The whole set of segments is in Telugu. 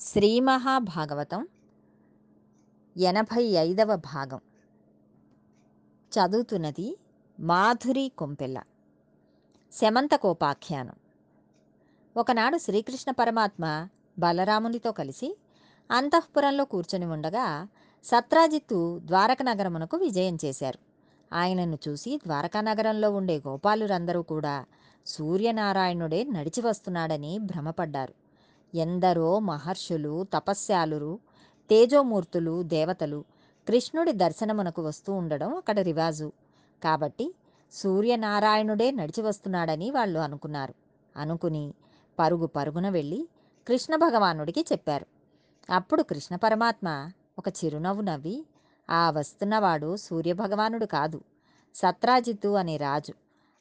శ్రీ మహాభాగవతం ఎనభై ఐదవ భాగం. చదువుతున్నది మాధురి కొంపెల్ల. శమంతకోపాఖ్యానం ఒకనాడు శ్రీకృష్ణ పరమాత్మ బలరామునితో కలిసి అంతఃపురంలో కూర్చొని ఉండగా సత్రాజిత్తు ద్వారక నగరమునకు విజయం చేశారు. ఆయనను చూసి ద్వారకా నగరంలో ఉండే గోపాలురందరూ కూడా సూర్యనారాయణుడే నడిచి వస్తున్నాడని భ్రమపడ్డారు. ఎందరో మహర్షులు తపస్యాలురు తేజోమూర్తులు దేవతలు కృష్ణుడి దర్శనమునకు వస్తూ ఉండడం అక్కడ రివాజు. కాబట్టి సూర్యనారాయణుడే నడిచి వస్తున్నాడని వాళ్ళు అనుకున్నారు. అనుకుని పరుగు పరుగున వెళ్ళి కృష్ణ భగవానుడికి చెప్పారు. అప్పుడు కృష్ణ పరమాత్మ ఒక చిరునవ్వు నవ్వి ఆ వస్తున్నవాడు సూర్యభగవానుడు కాదు సత్రాజిత్తు అనే రాజు.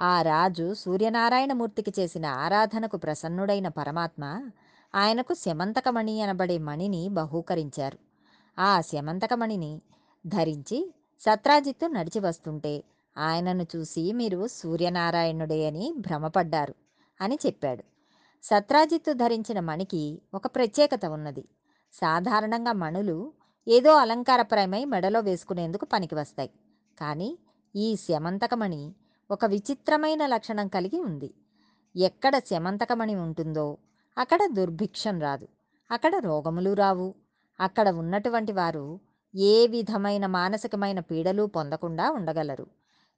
ఆ రాజు సూర్యనారాయణమూర్తికి చేసిన ఆరాధనకు ప్రసన్నుడైన పరమాత్మ ఆయనకు శమంతకమణి అనబడే మణిని బహూకరించారు. ఆ శమంతకమణిని ధరించి సత్రాజిత్తు నడిచి వస్తుంటే ఆయనను చూసి మీరు సూర్యనారాయణుడే అని భ్రమపడ్డారు అని చెప్పాడు. సత్రాజిత్తు ధరించిన మణికి ఒక ప్రత్యేకత ఉన్నది. సాధారణంగా మణులు ఏదో అలంకారప్రాయమై మెడలో వేసుకునేందుకు పనికి వస్తాయి. కానీ ఈ శమంతకమణి ఒక విచిత్రమైన లక్షణం కలిగి ఉంది. ఎక్కడ శమంతకమణి ఉంటుందో అక్కడ దుర్భిక్షం రాదు. అక్కడ రోగములు రావు. అక్కడ ఉన్నటువంటి వారు ఏ విధమైన మానసికమైన పీడలు పొందకుండా ఉండగలరు.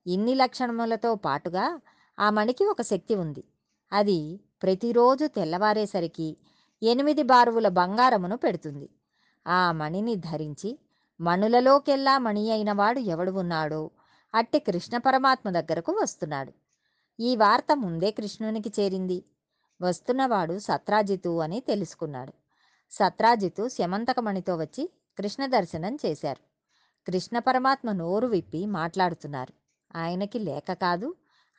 ఇన్ని లక్షణములతో పాటుగా ఆ మణికి ఒక శక్తి ఉంది. అది ప్రతిరోజు తెల్లవారేసరికి ఎనిమిది బారువుల బంగారమును పెడుతుంది. ఆ మణిని ధరించి మణులలోకెల్లా మణి అయినవాడు ఎవడు ఉన్నాడో అట్టి కృష్ణ పరమాత్మ దగ్గరకు వస్తున్నాడు. ఈ వార్త ముందే కృష్ణునికి చేరింది. వస్తున్నవాడు సత్రాజితు అని తెలుసుకున్నాడు. సత్రాజితు శమంతకమణితో వచ్చి కృష్ణ దర్శనం చేశారు. కృష్ణ పరమాత్మ నోరు విప్పి మాట్లాడుతున్నారు. ఆయనకి లేక కాదు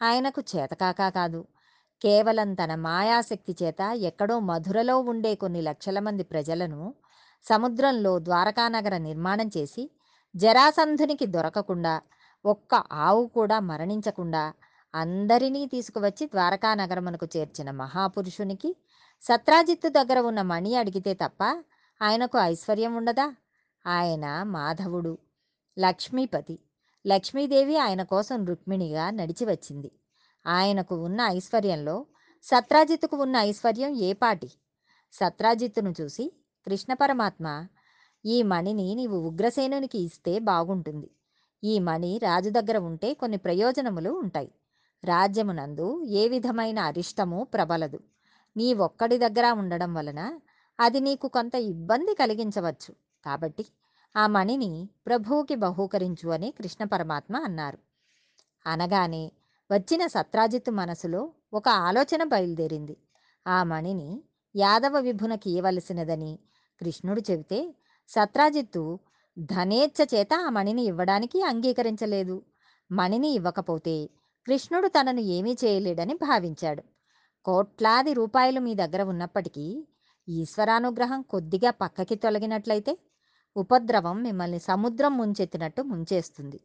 ఆయనకు చేతకాక కాదు. కేవలం తన మాయాశక్తి చేత ఎక్కడో మధురలో ఉండే కొన్ని లక్షల మంది ప్రజలను సముద్రంలో ద్వారకానగర నిర్మాణం చేసి జరాసంధునికి దొరకకుండా ఒక్క ఆవు కూడా మరణించకుండా అందరినీ తీసుకువచ్చి ద్వారకా నగరమునకు చేర్చిన మహాపురుషునికి సత్రాజిత్తు దగ్గర ఉన్న మణి అడిగితే తప్ప ఆయనకు ఐశ్వర్యం ఉండదా? ఆయన మాధవుడు లక్ష్మీపతి. లక్ష్మీదేవి ఆయన కోసం రుక్మిణిగా నడిచి వచ్చింది ఆయనకు ఉన్న ఐశ్వర్యంలో సత్రాజిత్తుకు ఉన్న ఐశ్వర్యం ఏపాటి సత్రాజిత్తును చూసి కృష్ణ పరమాత్మ ఈ మణిని నీవు ఉగ్రసేనునికి ఇస్తే బాగుంటుంది. ఈ మణి రాజు దగ్గర ఉంటే కొన్ని ప్రయోజనములు ఉంటాయి. రాజ్యమునందు ఏ విధమైన అరిష్టము ప్రబలదు. నీ ఒక్కడి దగ్గర ఉండడం వలన అది నీకు కొంత ఇబ్బంది కలిగించవచ్చు. కాబట్టి ఆ మణిని ప్రభువుకి బహూకరించు అని కృష్ణ పరమాత్మ అన్నారు. అనగానే వచ్చిన సత్రాజిత్తు మనసులో ఒక ఆలోచన బయలుదేరింది. ఆ మణిని యాదవ విభునకి ఇవ్వవలసినదని కృష్ణుడు చెబితే సత్రాజిత్తు ధనేచ్ఛ చేత ఆ మణిని ఇవ్వడానికి అంగీకరించలేదు. మణిని ఇవ్వకపోతే కృష్ణుడు తనను ఏమీ చేయలేడని భావించాడు. కోట్లాది రూపాయలు మీ దగ్గర ఉన్నప్పటికీ ఈశ్వరానుగ్రహం కొద్దిగా పక్కకి తొలగినట్లయితే ఉపద్రవం మిమ్మల్ని సముద్రం ముంచెత్తినట్టు ముంచేస్తుంది.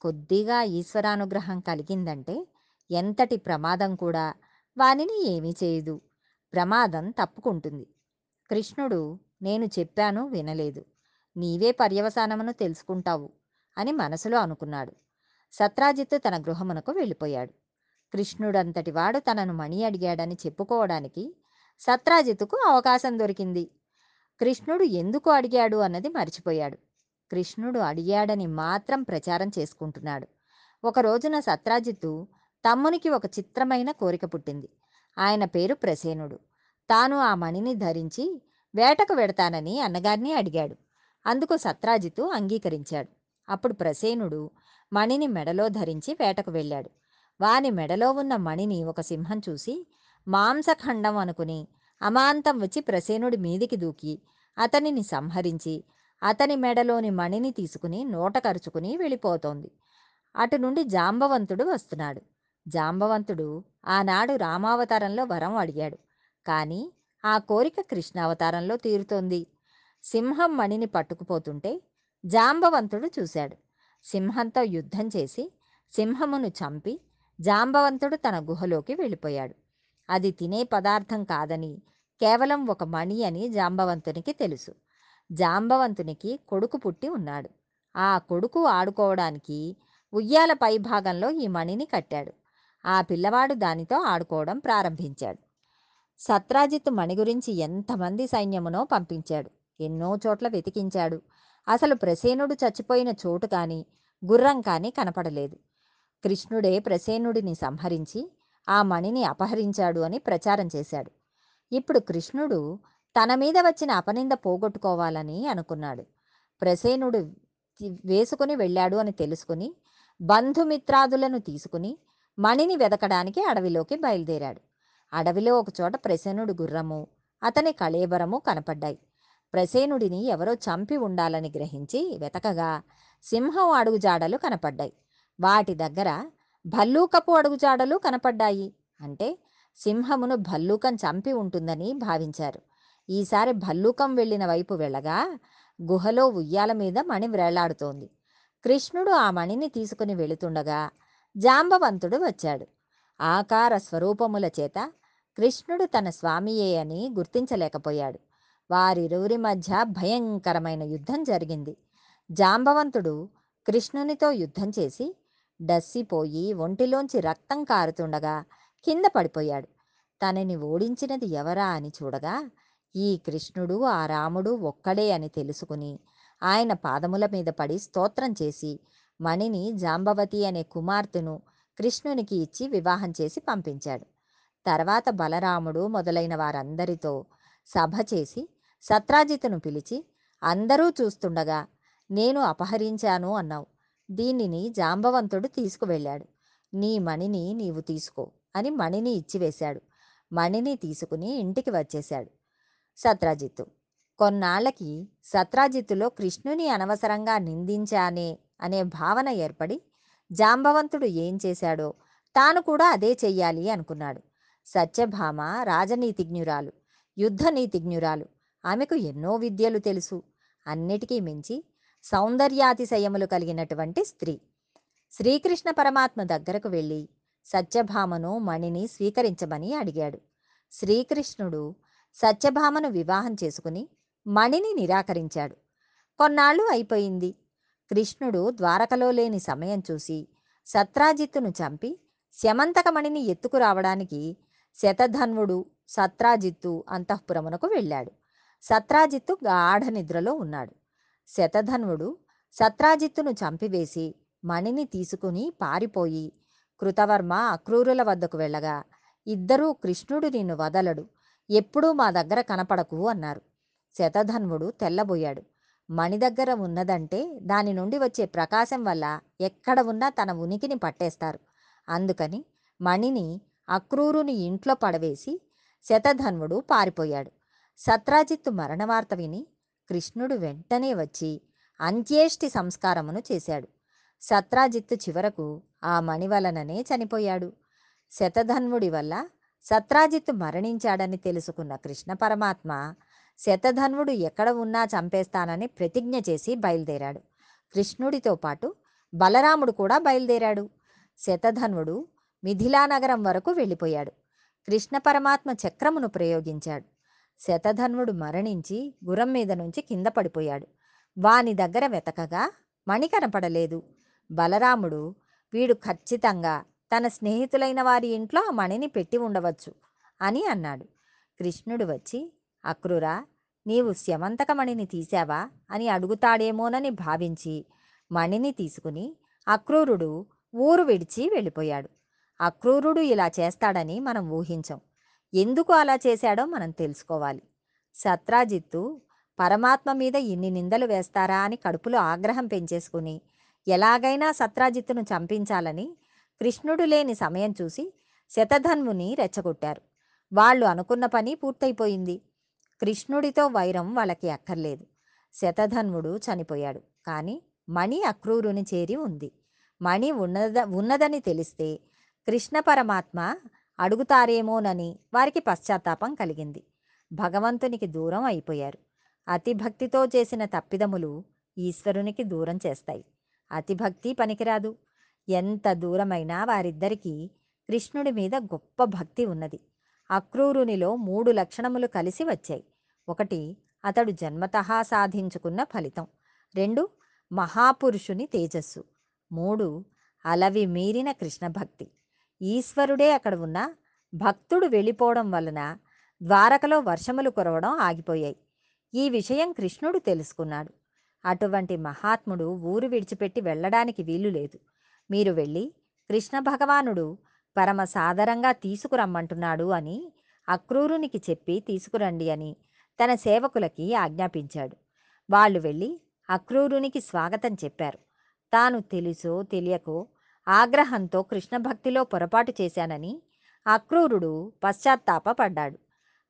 కొద్దిగా ఈశ్వరానుగ్రహం కలిగిందంటే ఎంతటి ప్రమాదం కూడా వానిని ఏమీ చేయదు. ప్రమాదం తప్పుకుంటుంది. కృష్ణుడు నేను చెప్పాను వినలేదు. నీవే పర్యవసానమును తెలుసుకుంటావు అని మనసులో అనుకున్నాడు. సత్రాజిత్తు తన గృహమునకు వెళ్ళిపోయాడు. కృష్ణుడంతటి వాడు తనను మణి అడిగాడని చెప్పుకోవడానికి సత్రాజిత్తుకు అవకాశం దొరికింది. కృష్ణుడు ఎందుకు అడిగాడు అన్నది మర్చిపోయాడు. కృష్ణుడు అడిగాడని మాత్రం ప్రచారం చేసుకుంటున్నాడు. ఒక రోజున సత్రాజిత్తు తమ్మునికి ఒక చిత్రమైన కోరిక పుట్టింది. ఆయన పేరు ప్రసేనుడు. తాను ఆ మణిని ధరించి వేటకు వెడతానని అన్నగారిని అడిగాడు. అందుకు సత్రాజిత్తు అంగీకరించాడు. అప్పుడు ప్రసేనుడు మణిని మెడలో ధరించి వేటకు వెళ్ళాడు. వాని మెడలో ఉన్న మణిని ఒక సింహం చూసి మాంసఖండం అనుకుని అమాంతం వచ్చి ప్రసేనుడి మీదికి దూకి అతనిని సంహరించి అతని మెడలోని మణిని తీసుకుని నోట కరుచుకుని వెళ్ళిపోతోంది. అటు నుండి జాంబవంతుడు వస్తున్నాడు. జాంబవంతుడు ఆనాడు రామావతారంలో వరం అడిగాడు. కానీ ఆ కోరిక కృష్ణావతారంలో తీరుతోంది. సింహం మణిని పట్టుకుపోతుంటే జాంబవంతుడు చూశాడు. సింహంతో యుద్ధం చేసి సింహమును చంపి జాంబవంతుడు తన గుహలోకి వెళ్ళిపోయాడు. అది తినే పదార్థం కాదని కేవలం ఒక మణి అని జాంబవంతునికి తెలుసు. జాంబవంతునికి కొడుకు పుట్టి ఉన్నాడు. ఆ కొడుకు ఆడుకోవడానికి ఉయ్యాల పై భాగంలో ఈ మణిని కట్టాడు. ఆ పిల్లవాడు దానితో ఆడుకోవడం ప్రారంభించాడు. సత్రాజిత్ మణి గురించి ఎంతమంది సైన్యమునో పంపించాడు. ఎన్నో చోట్ల వెతికించాడు. అసలు ప్రసేనుడు చచ్చిపోయిన చోటు కానీ గుర్రం కానీ కనపడలేదు. కృష్ణుడే ప్రసేనుడిని సంహరించి ఆ మణిని అపహరించాడు అని ప్రచారం చేశాడు. ఇప్పుడు కృష్ణుడు తన మీద వచ్చిన అపనింద పోగొట్టుకోవాలని అనుకున్నాడు. ప్రసేనుడు వేసుకుని వెళ్ళాడు అని తెలుసుకుని బంధుమిత్రాదులను తీసుకుని మణిని వెదకడానికి అడవిలోకి బయలుదేరాడు. అడవిలో ఒకచోట ప్రసేనుడు గుర్రము అతని కళేబరము కనపడ్డాయి. ప్రసేనుడిని ఎవరో చంపి ఉండాలని గ్రహించి వెతకగా సింహం అడుగుజాడలు కనపడ్డాయి. వాటి దగ్గర భల్లూకపు అడుగుజాడలు కనపడ్డాయి అంటే సింహమును భల్లూకం చంపి ఉంటుందని భావించారు. ఈసారి భల్లూకం వెళ్ళిన వైపు వెళ్ళగా గుహలో ఉయ్యాల మీద మణి వేలాడుతోంది. కృష్ణుడు ఆ మణిని తీసుకుని వెళుతుండగా జాంబవంతుడు వచ్చాడు. ఆకార స్వరూపముల చేత కృష్ణుడు తన స్వామియే అని గుర్తించలేకపోయాడు. వారిరువురి మధ్య భయంకరమైన యుద్ధం జరిగింది. జాంబవంతుడు కృష్ణునితో యుద్ధం చేసి డస్సిపోయి ఒంటిలోంచి రక్తం కారుతుండగా కింద పడిపోయాడు. తనని ఓడించినది ఎవరా అని చూడగా ఈ కృష్ణుడు ఆ రాముడు ఒక్కడే అని తెలుసుకుని ఆయన పాదముల మీద పడి స్తోత్రం చేసి మణిని జాంబవతి అనే కుమార్తెను కృష్ణునికి ఇచ్చి వివాహం చేసి పంపించాడు. తర్వాత బలరాముడు మొదలైన వారందరితో సభ చేసి సత్రాజిత్ను పిలిచి అందరూ చూస్తుండగా నేను అపహరించాను అన్నావు. దీనిని జాంబవంతుడు తీసుకువెళ్ళాడు. నీ మణిని నీవు తీసుకో అని మణిని ఇచ్చివేశాడు. మణిని తీసుకుని ఇంటికి వచ్చేశాడు సత్రాజిత్తు. కొన్నాళ్ళకి సత్రాజిత్తులో కృష్ణుని అనవసరంగా నిందించానే అనే భావన ఏర్పడి జాంబవంతుడు ఏం చేశాడో తాను కూడా అదే చెయ్యాలి అనుకున్నాడు. సత్యభామ రాజనీతిజ్ఞురాలు యుద్ధ నీతిజ్ఞురాలు ఆమెకు ఎన్నో విద్యలు తెలుసు. అన్నిటికీ మించి సౌందర్యాతిశయములు కలిగినటువంటి స్త్రీ. శ్రీకృష్ణ పరమాత్మ దగ్గరకు వెళ్ళి సత్యభామను మణిని స్వీకరించమని అడిగాడు. శ్రీకృష్ణుడు సత్యభామను వివాహం చేసుకుని మణిని నిరాకరించాడు. కొన్నాళ్ళు అయిపోయింది. కృష్ణుడు ద్వారకలో లేని సమయం చూసి సత్రాజిత్తును చంపి శమంతకమణిని ఎత్తుకురావడానికి శతధన్వుడు సత్రాజిత్తు అంతఃపురమునకు వెళ్ళాడు. సత్రాజిత్తు గాఢ నిద్రలో ఉన్నాడు. శతధన్వుడు సత్రాజిత్తును చంపివేసి మణిని తీసుకుని పారిపోయి కృతవర్మ అక్రూరుల వద్దకు వెళ్ళగా ఇద్దరూ కృష్ణుడు నిన్ను వదలడు. ఎప్పుడూ మా దగ్గర కనపడకు అన్నారు. శతధన్వుడు తెల్లబోయాడు. మణి దగ్గర ఉన్నదంటే దాని నుండి వచ్చే ప్రకాశం వల్ల ఎక్కడ ఉన్నా తన ఉనికిని పట్టేస్తారు. అందుకని మణిని అక్రూరుని ఇంట్లో పడవేసి శతధన్వుడు పారిపోయాడు. సత్రాజిత్తు మరణవార్త విని కృష్ణుడు వెంటనే వచ్చి అంత్యేష్టి సంస్కారమును చేశాడు. సత్రాజిత్తు చివరకు ఆ మణి వలననే చనిపోయాడు. శతధన్వుడి వల్ల సత్రాజిత్తు మరణించాడని తెలుసుకున్న కృష్ణ పరమాత్మ శతధన్వుడు ఎక్కడ ఉన్నా చంపేస్తానని ప్రతిజ్ఞ చేసి బయలుదేరాడు. కృష్ణుడితో పాటు బలరాముడు కూడా బయలుదేరాడు. శతధన్వుడు మిథిలానగరం వరకు వెళ్ళిపోయాడు. కృష్ణ పరమాత్మ చక్రమును ప్రయోగించాడు. శతధన్వుడు మరణించి గుర్రం మీద నుంచి కింద పడిపోయాడు. వాని దగ్గర వెతకగా మణి కనపడలేదు. బలరాముడు వీడు ఖచ్చితంగా తన స్నేహితులైన వారి ఇంట్లో ఆ మణిని పెట్టి ఉండవచ్చు అని అన్నాడు. కృష్ణుడు వచ్చి అక్రూరా నీవు శ్యమంతకమణిని తీశావా? అని అడుగుతాడేమోనని భావించి మణిని తీసుకుని అక్రూరుడు ఊరు విడిచి వెళ్ళిపోయాడు. అక్రూరుడు ఇలా చేస్తాడని మనం ఊహించం. ఎందుకు అలా చేశాడో మనం తెలుసుకోవాలి. సత్రాజిత్తు పరమాత్మ మీద ఇన్ని నిందలు వేస్తారా? అని కడుపులో ఆగ్రహం పెంచేసుకుని ఎలాగైనా సత్రాజిత్తును చంపించాలని కృష్ణుడు లేని సమయం చూసి శతధన్వుని రెచ్చగొట్టారు. వాళ్ళు అనుకున్న పని పూర్తయిపోయింది. కృష్ణుడితో వైరం వాళ్ళకి అక్కర్లేదు. శతధన్వుడు చనిపోయాడు. కానీ మణి అక్రూరుని చేరి ఉంది. మణి ఉన్నద ఉన్నదని తెలిస్తే కృష్ణ పరమాత్మ అడుగుతారేమోనని వారికి పశ్చాత్తాపం కలిగింది. భగవంతునికి దూరం అయిపోయారు. అతిభక్తితో చేసిన తప్పిదములు ఈశ్వరునికి దూరం చేస్తాయి. అతిభక్తి పనికిరాదు. ఎంత దూరమైనా వారిద్దరికీ కృష్ణుడి మీద గొప్ప భక్తి ఉన్నది. అక్రూరునిలో మూడు లక్షణములు కలిసి వచ్చాయి. ఒకటి అతడు జన్మతహా సాధించుకున్న ఫలితం. రెండు మహాపురుషుని తేజస్సు. మూడు అలవి మీరిన కృష్ణ భక్తి ఈశ్వరుడే అక్కడ ఉన్న భక్తుడు వెళ్ళిపోవడం వలన ద్వారకలో వర్షములు కురవడం ఆగిపోయాయి. ఈ విషయం కృష్ణుడు తెలుసుకున్నాడు. అటువంటి మహాత్ముడు ఊరు విడిచిపెట్టి వెళ్ళడానికి వీలు లేదు. మీరు వెళ్ళి కృష్ణ భగవానుడు పరమ సాదరంగా తీసుకురమ్మంటున్నాడు అని అక్రూరునికి చెప్పి తీసుకురండి అని తన సేవకులకి ఆజ్ఞాపించాడు. వాళ్ళు వెళ్ళి అక్రూరునికి స్వాగతం చెప్పారు. తాను తెలుసో తెలియకో ఆగ్రహంతో కృష్ణ భక్తిలో పొరపాటు చేశానని అక్రూరుడు పశ్చాత్తాపపడ్డాడు.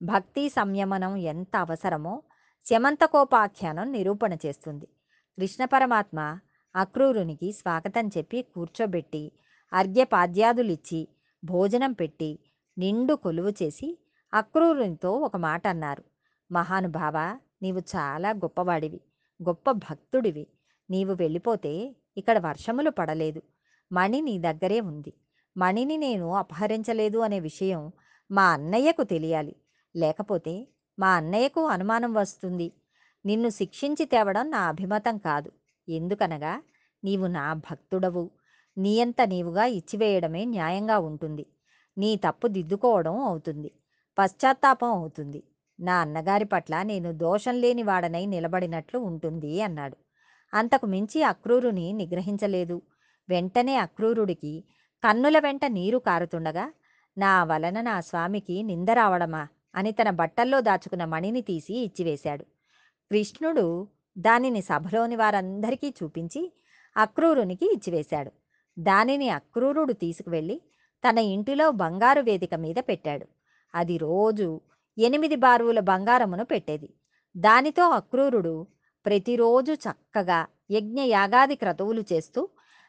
భక్తి సంయమనం ఎంత అవసరమో శమంతకోపాఖ్యానం నిరూపణ చేస్తుంది. కృష్ణ పరమాత్మ అక్రూరునికి స్వాగతం చెప్పి కూర్చోబెట్టి అర్ఘ్యపాద్యాదులిచ్చి భోజనం పెట్టి నిండు కొలువు చేసి అక్రూరునితో ఒక మాట అన్నారు. మహానుభావ నీవు చాలా గొప్పవాడివి గొప్ప భక్తుడివి. నీవు వెళ్ళిపోతే ఇక్కడ వర్షములు పడలేదు. మణి నీ దగ్గరే ఉంది. మణిని నేను అపహరించలేదు అనే విషయం మా అన్నయ్యకు తెలియాలి. లేకపోతే మా అన్నయ్యకు అనుమానం వస్తుంది. నిన్ను శిక్షించి తేవడం నా అభిమతం కాదు. ఎందుకనగా నీవు నా భక్తుడవు. నీయంత నీవుగా ఇచ్చివేయడమే న్యాయంగా ఉంటుంది. నీ తప్పు దిద్దుకోవడం అవుతుంది. పశ్చాత్తాపం అవుతుంది. నా అన్నగారి పట్ల నేను దోషం లేని వాడనై నిలబడినట్లు ఉంటుంది అన్నాడు. అంతకు మించి అక్రూరుని నిగ్రహించలేదు. వెంటనే అక్రూరుడికి కన్నుల వెంట నీరు కారుతుండగా నా వలన నా స్వామికి నింద రావడమా అని తన బట్టల్లో దాచుకున్న మణిని తీసి ఇచ్చివేశాడు. కృష్ణుడు దానిని సభలోని వారందరికీ చూపించి అక్రూరునికి ఇచ్చివేశాడు. దానిని అక్రూరుడు తీసుకువెళ్ళి తన ఇంటిలో బంగారు వేదిక మీద పెట్టాడు. అది రోజు ఎనిమిది బారువుల బంగారమును పెట్టేది. దానితో అక్రూరుడు ప్రతిరోజు చక్కగా యజ్ఞ యాగాది క్రతువులు చేస్తూ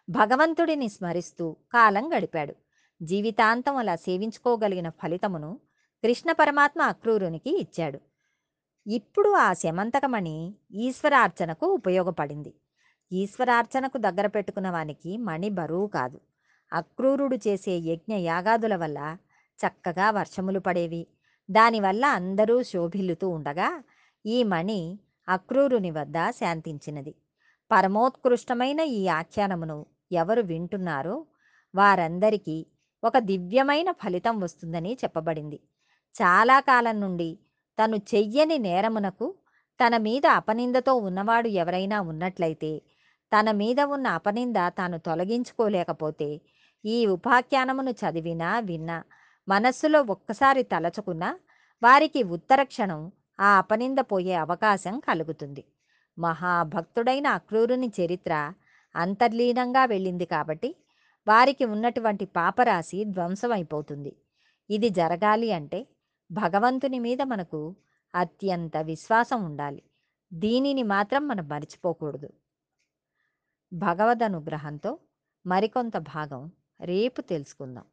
భగవంతుడిని స్మరిస్తూ కాలం గడిపాడు. జీవితాంతం అలా సేవించుకోగలిగిన ఫలితమును కృష్ణ పరమాత్మ అక్రూరునికి ఇచ్చాడు. ఇప్పుడు ఆ శమంతకమణి ఈశ్వరార్చనకు ఉపయోగపడింది. ఈశ్వరార్చనకు దగ్గర పెట్టుకున్న వానికి మణి బరువు కాదు. అక్రూరుడు చేసే యజ్ఞ యాగాదుల వల్ల చక్కగా వర్షములు పడేవి. దానివల్ల అందరూ శోభిల్లుతూ ఉండగా ఈ మణి అక్రూరుని వద్ద శాంతించినది. పరమోత్కృష్టమైన ఈ ఆఖ్యానమును ఎవరు వింటున్నారో వారందరికీ ఒక దివ్యమైన ఫలితం వస్తుందని చెప్పబడింది. చాలా కాలం నుండి తను చెయ్యని నేరమునకు తన మీద అపనిందతో ఉన్నవాడు ఎవరైనా ఉన్నట్లయితే తన మీద ఉన్న అపనింద తాను తొలగించుకోలేకపోతే ఈ ఉపాఖ్యానమును చదివినా విన్నా మనస్సులో ఒక్కసారి తలచుకున్నా వారికి ఉత్తర క్షణం ఆ అపనింద పోయే అవకాశం కలుగుతుంది. మహాభక్తుడైన అక్రూరుని చరిత్ర అంతర్లీనంగా వెళ్ళింది కాబట్టి వారికి ఉన్నటువంటి పాపరాశి ధ్వంసమైపోతుంది. ఇది జరగాలి అంటే భగవంతుని మీద మనకు అత్యంత విశ్వాసం ఉండాలి. దీనిని మాత్రం మనం మర్చిపోకూడదు. భగవద్ అనుగ్రహంతో మరికొంత భాగం రేపు తెలుసుకుందాం.